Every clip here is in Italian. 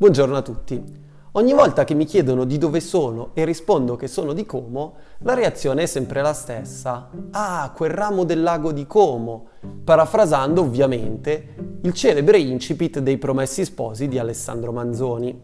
Buongiorno a tutti. Ogni volta che mi chiedono di dove sono e rispondo che sono di Como, la reazione è sempre la stessa. Ah, quel ramo del lago di Como, parafrasando ovviamente il celebre incipit dei Promessi Sposi di Alessandro Manzoni.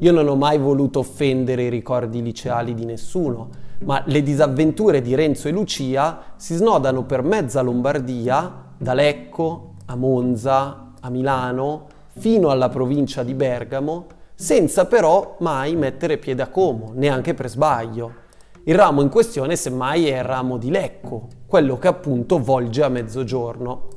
Io non ho mai voluto offendere i ricordi liceali di nessuno, ma le disavventure di Renzo e Lucia si snodano per mezza Lombardia, da Lecco a Monza, a Milano, fino alla provincia di Bergamo, senza però mai mettere piede a Como, neanche per sbaglio. Il ramo in questione semmai è il ramo di Lecco, quello che appunto volge a mezzogiorno.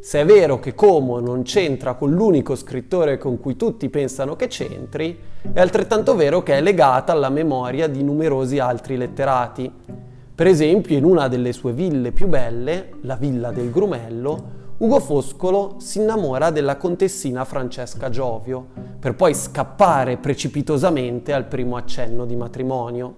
Se è vero che Como non c'entra con l'unico scrittore con cui tutti pensano che c'entri, è altrettanto vero che è legata alla memoria di numerosi altri letterati. Per esempio, in una delle sue ville più belle, la Villa del Grumello, Ugo Foscolo si innamora della contessina Francesca Giovio, per poi scappare precipitosamente al primo accenno di matrimonio.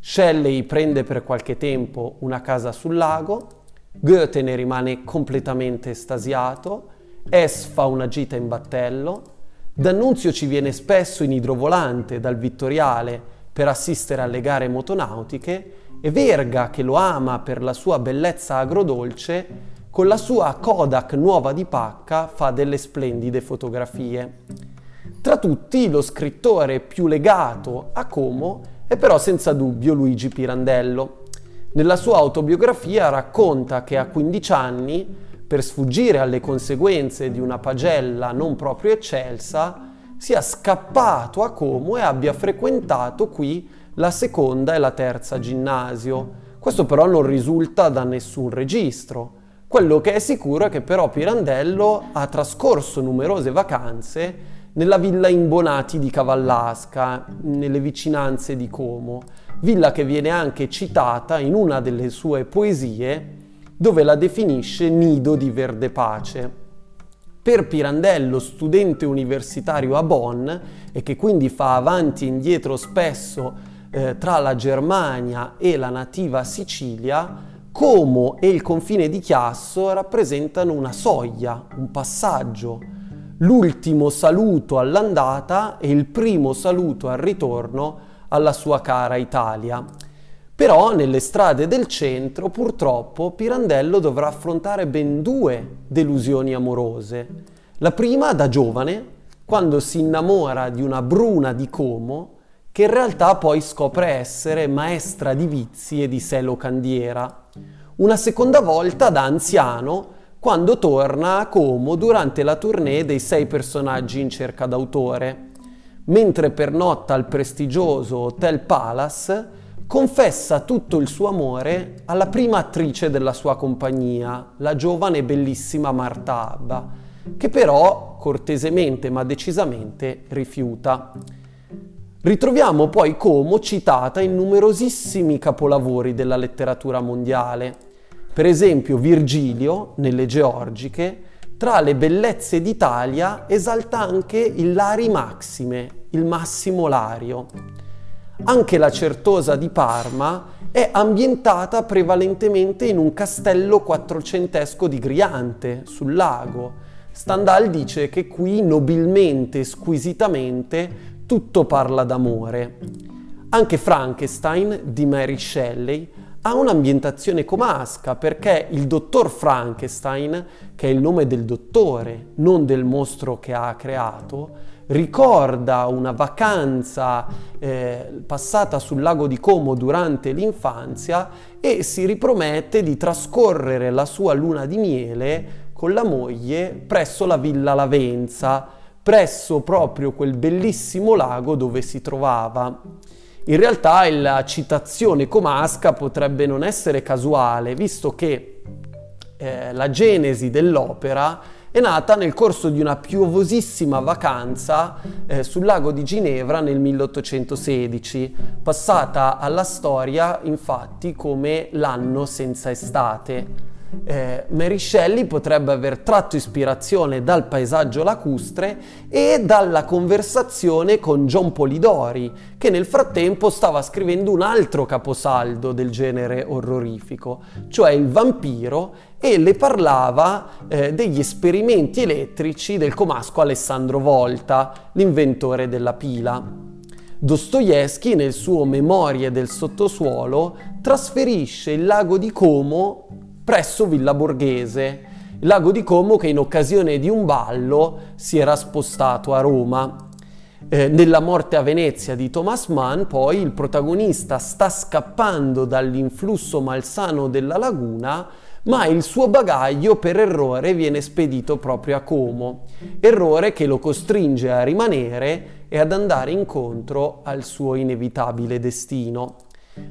Shelley prende per qualche tempo una casa sul lago, Goethe ne rimane completamente estasiato, Es fa una gita in battello, D'Annunzio ci viene spesso in idrovolante dal Vittoriale per assistere alle gare motonautiche e Verga, che lo ama per la sua bellezza agrodolce, con la sua Kodak nuova di pacca fa delle splendide fotografie. Tra tutti lo scrittore più legato a Como è però senza dubbio Luigi Pirandello. Nella sua autobiografia racconta che a 15 anni, per sfuggire alle conseguenze di una pagella non proprio eccelsa, sia scappato a Como e abbia frequentato qui la seconda e la terza ginnasio. Questo però non risulta da nessun registro. Quello che è sicuro è che però Pirandello ha trascorso numerose vacanze nella villa Imbonati di Cavallasca, nelle vicinanze di Como, villa che viene anche citata in una delle sue poesie dove la definisce nido di verde pace. Per Pirandello, studente universitario a Bonn e che quindi fa avanti e indietro spesso eh, tra la Germania e la nativa Sicilia, Como e il confine di Chiasso rappresentano una soglia, un passaggio, l'ultimo saluto all'andata e il primo saluto al ritorno alla sua cara Italia. Però nelle strade del centro purtroppo Pirandello dovrà affrontare ben due delusioni amorose. La prima da giovane, quando si innamora di una bruna di Como, che in realtà poi scopre essere maestra di vizi e di sé locandiera una seconda volta da anziano quando torna a Como durante la tournée dei sei personaggi in cerca d'autore. Mentre pernotta al prestigioso Hotel Palace, confessa tutto il suo amore alla prima attrice della sua compagnia, la giovane e bellissima Marta Abba, che però cortesemente ma decisamente rifiuta. Ritroviamo poi Como citata in numerosissimi capolavori della letteratura mondiale, per esempio Virgilio, nelle Georgiche, tra le bellezze d'Italia esalta anche il Lari Maxime, il Massimo Lario. Anche la Certosa di Parma è ambientata prevalentemente in un castello quattrocentesco di Griante, sul lago. Stendhal dice che qui nobilmente, squisitamente, tutto parla d'amore. Anche Frankenstein di Mary Shelley ha un'ambientazione comasca perché il dottor Frankenstein, che è il nome del dottore, non del mostro che ha creato, ricorda una vacanza eh, passata sul lago di Como durante l'infanzia e si ripromette di trascorrere la sua luna di miele con la moglie presso la villa Lavenza, presso proprio quel bellissimo lago dove si trovava. In realtà la citazione comasca potrebbe non essere casuale, visto che eh, la genesi dell'opera è nata nel corso di una piovosissima vacanza eh, sul lago di Ginevra nel 1816, passata alla storia infatti come l'anno senza estate. Eh, Mary Shelley potrebbe aver tratto ispirazione dal paesaggio lacustre e dalla conversazione con John Polidori, che nel frattempo stava scrivendo un altro caposaldo del genere orrorifico, cioè Il vampiro, e le parlava eh, degli esperimenti elettrici del comasco Alessandro Volta, l'inventore della pila. Dostoevsky nel suo Memorie del sottosuolo trasferisce il lago di Como presso Villa Borghese, il lago di Como che in occasione di un ballo si era spostato a Roma. Eh, nella morte a Venezia di Thomas Mann, poi il protagonista sta scappando dall'influsso malsano della laguna, ma il suo bagaglio per errore viene spedito proprio a Como, errore che lo costringe a rimanere e ad andare incontro al suo inevitabile destino.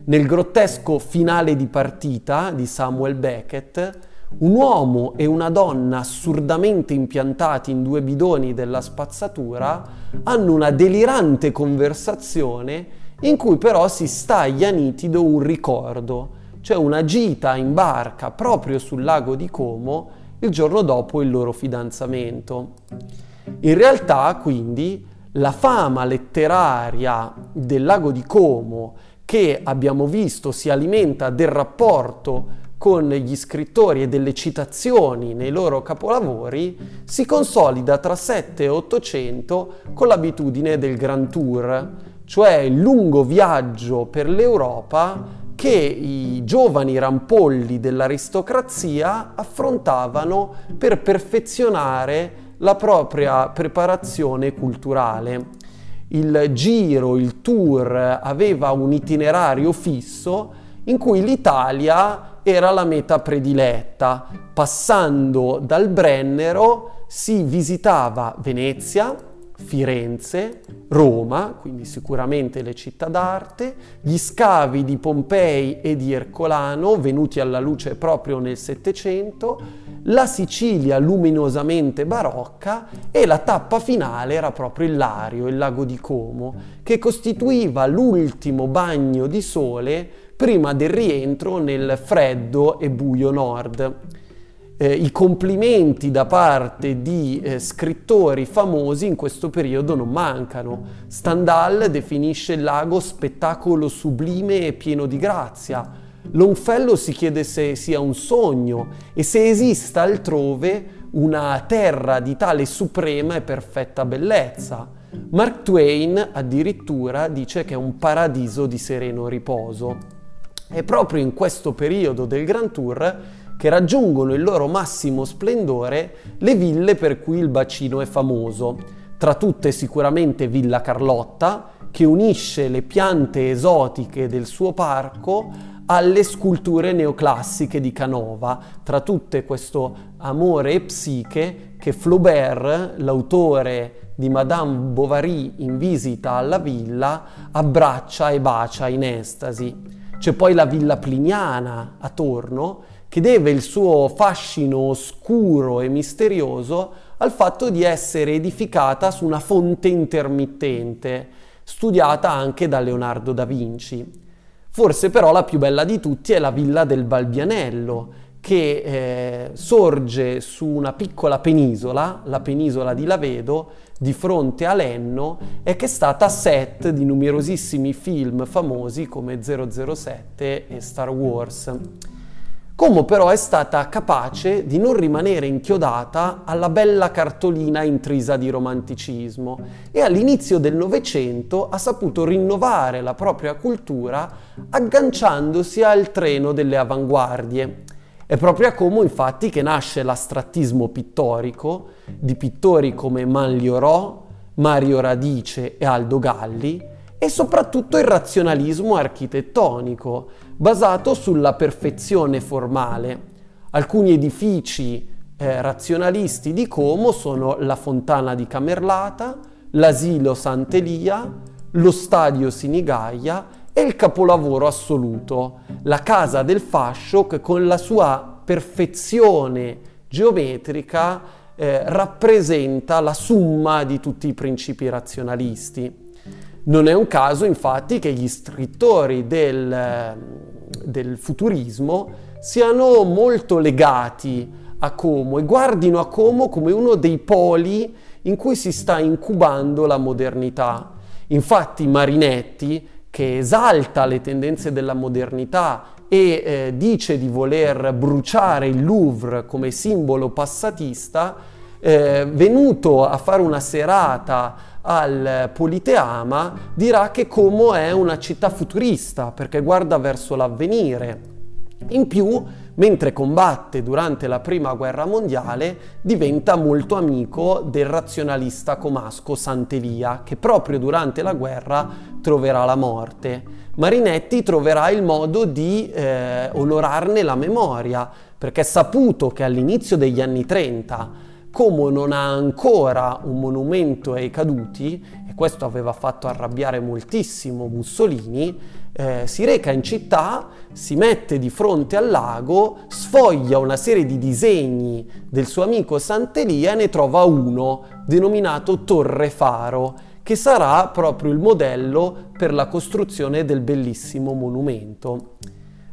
Nel grottesco finale di partita di Samuel Beckett, un uomo e una donna assurdamente impiantati in due bidoni della spazzatura hanno una delirante conversazione in cui però si staglia nitido un ricordo, cioè una gita in barca proprio sul lago di Como il giorno dopo il loro fidanzamento. In realtà, quindi, la fama letteraria del lago di Como, che abbiamo visto si alimenta del rapporto con gli scrittori e delle citazioni nei loro capolavori, si consolida tra 7 e 800 con l'abitudine del Grand Tour, cioè il lungo viaggio per l'Europa che i giovani rampolli dell'aristocrazia affrontavano per perfezionare la propria preparazione culturale. Il giro, il tour aveva un itinerario fisso in cui l'Italia era la meta prediletta. Passando dal Brennero si visitava Venezia, Firenze, Roma, quindi sicuramente le città d'arte, gli scavi di Pompei e di Ercolano, venuti alla luce proprio nel Settecento, la Sicilia luminosamente barocca e la tappa finale era proprio il Lario, il lago di Como, che costituiva l'ultimo bagno di sole prima del rientro nel freddo e buio nord eh, i complimenti da parte di eh, scrittori famosi in questo periodo non mancano. Stendhal definisce il lago spettacolo sublime e pieno di grazia. Longfellow si chiede se sia un sogno e se esista altrove una terra di tale suprema e perfetta bellezza. Mark Twain addirittura dice che è un paradiso di sereno riposo. E proprio in questo periodo del Grand Tour che raggiungono il loro massimo splendore le ville per cui il bacino è famoso. Tra tutte sicuramente Villa Carlotta, che unisce le piante esotiche del suo parco alle sculture neoclassiche di Canova, tra tutte questo amore e psiche che Flaubert, l'autore di Madame Bovary in visita alla villa, abbraccia e bacia in estasi. C'è poi la villa pliniana a Torno, che deve il suo fascino oscuro e misterioso al fatto di essere edificata su una fonte intermittente, studiata anche da Leonardo da Vinci. Forse però la più bella di tutti è la villa del Balbianello, che eh, sorge su una piccola penisola, la penisola di Lavedo, di fronte a Lenno e che è stata set di numerosissimi film famosi come 007 e Star Wars. Como però è stata capace di non rimanere inchiodata alla bella cartolina intrisa di romanticismo e all'inizio del Novecento ha saputo rinnovare la propria cultura agganciandosi al treno delle avanguardie. È proprio a Como infatti che nasce l'astrattismo pittorico di pittori come Manliorò, Mario Radice e Aldo Galli e soprattutto il razionalismo architettonico, basato sulla perfezione formale. Alcuni edifici eh, razionalisti di Como sono la Fontana di Camerlata, l'Asilo Sant'Elia, lo Stadio Sinigaia e il capolavoro assoluto, la Casa del Fascio che con la sua perfezione geometrica eh, rappresenta la summa di tutti i principi razionalisti. Non è un caso infatti che gli scrittori del, del futurismo siano molto legati a Como e guardino a Como come uno dei poli in cui si sta incubando la modernità. Infatti Marinetti, che esalta le tendenze della modernità e eh, dice di voler bruciare il Louvre come simbolo passatista, eh, venuto a fare una serata al Politeama, dirà che Como è una città futurista perché guarda verso l'avvenire. In più, mentre combatte durante la prima guerra mondiale, diventa molto amico del razionalista comasco Sant'Elia, che proprio durante la guerra troverà la morte. Marinetti troverà il modo di eh, onorarne la memoria, perché saputo che all'inizio degli anni 30 Como non ha ancora un monumento ai caduti, e questo aveva fatto arrabbiare moltissimo Mussolini, eh, si reca in città, si mette di fronte al lago, sfoglia una serie di disegni del suo amico Sant'Elia e ne trova uno denominato Torre Faro, che sarà proprio il modello per la costruzione del bellissimo monumento.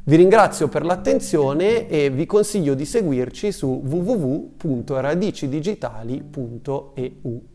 Vi ringrazio per l'attenzione e vi consiglio di seguirci su www.radicidigitali.eu.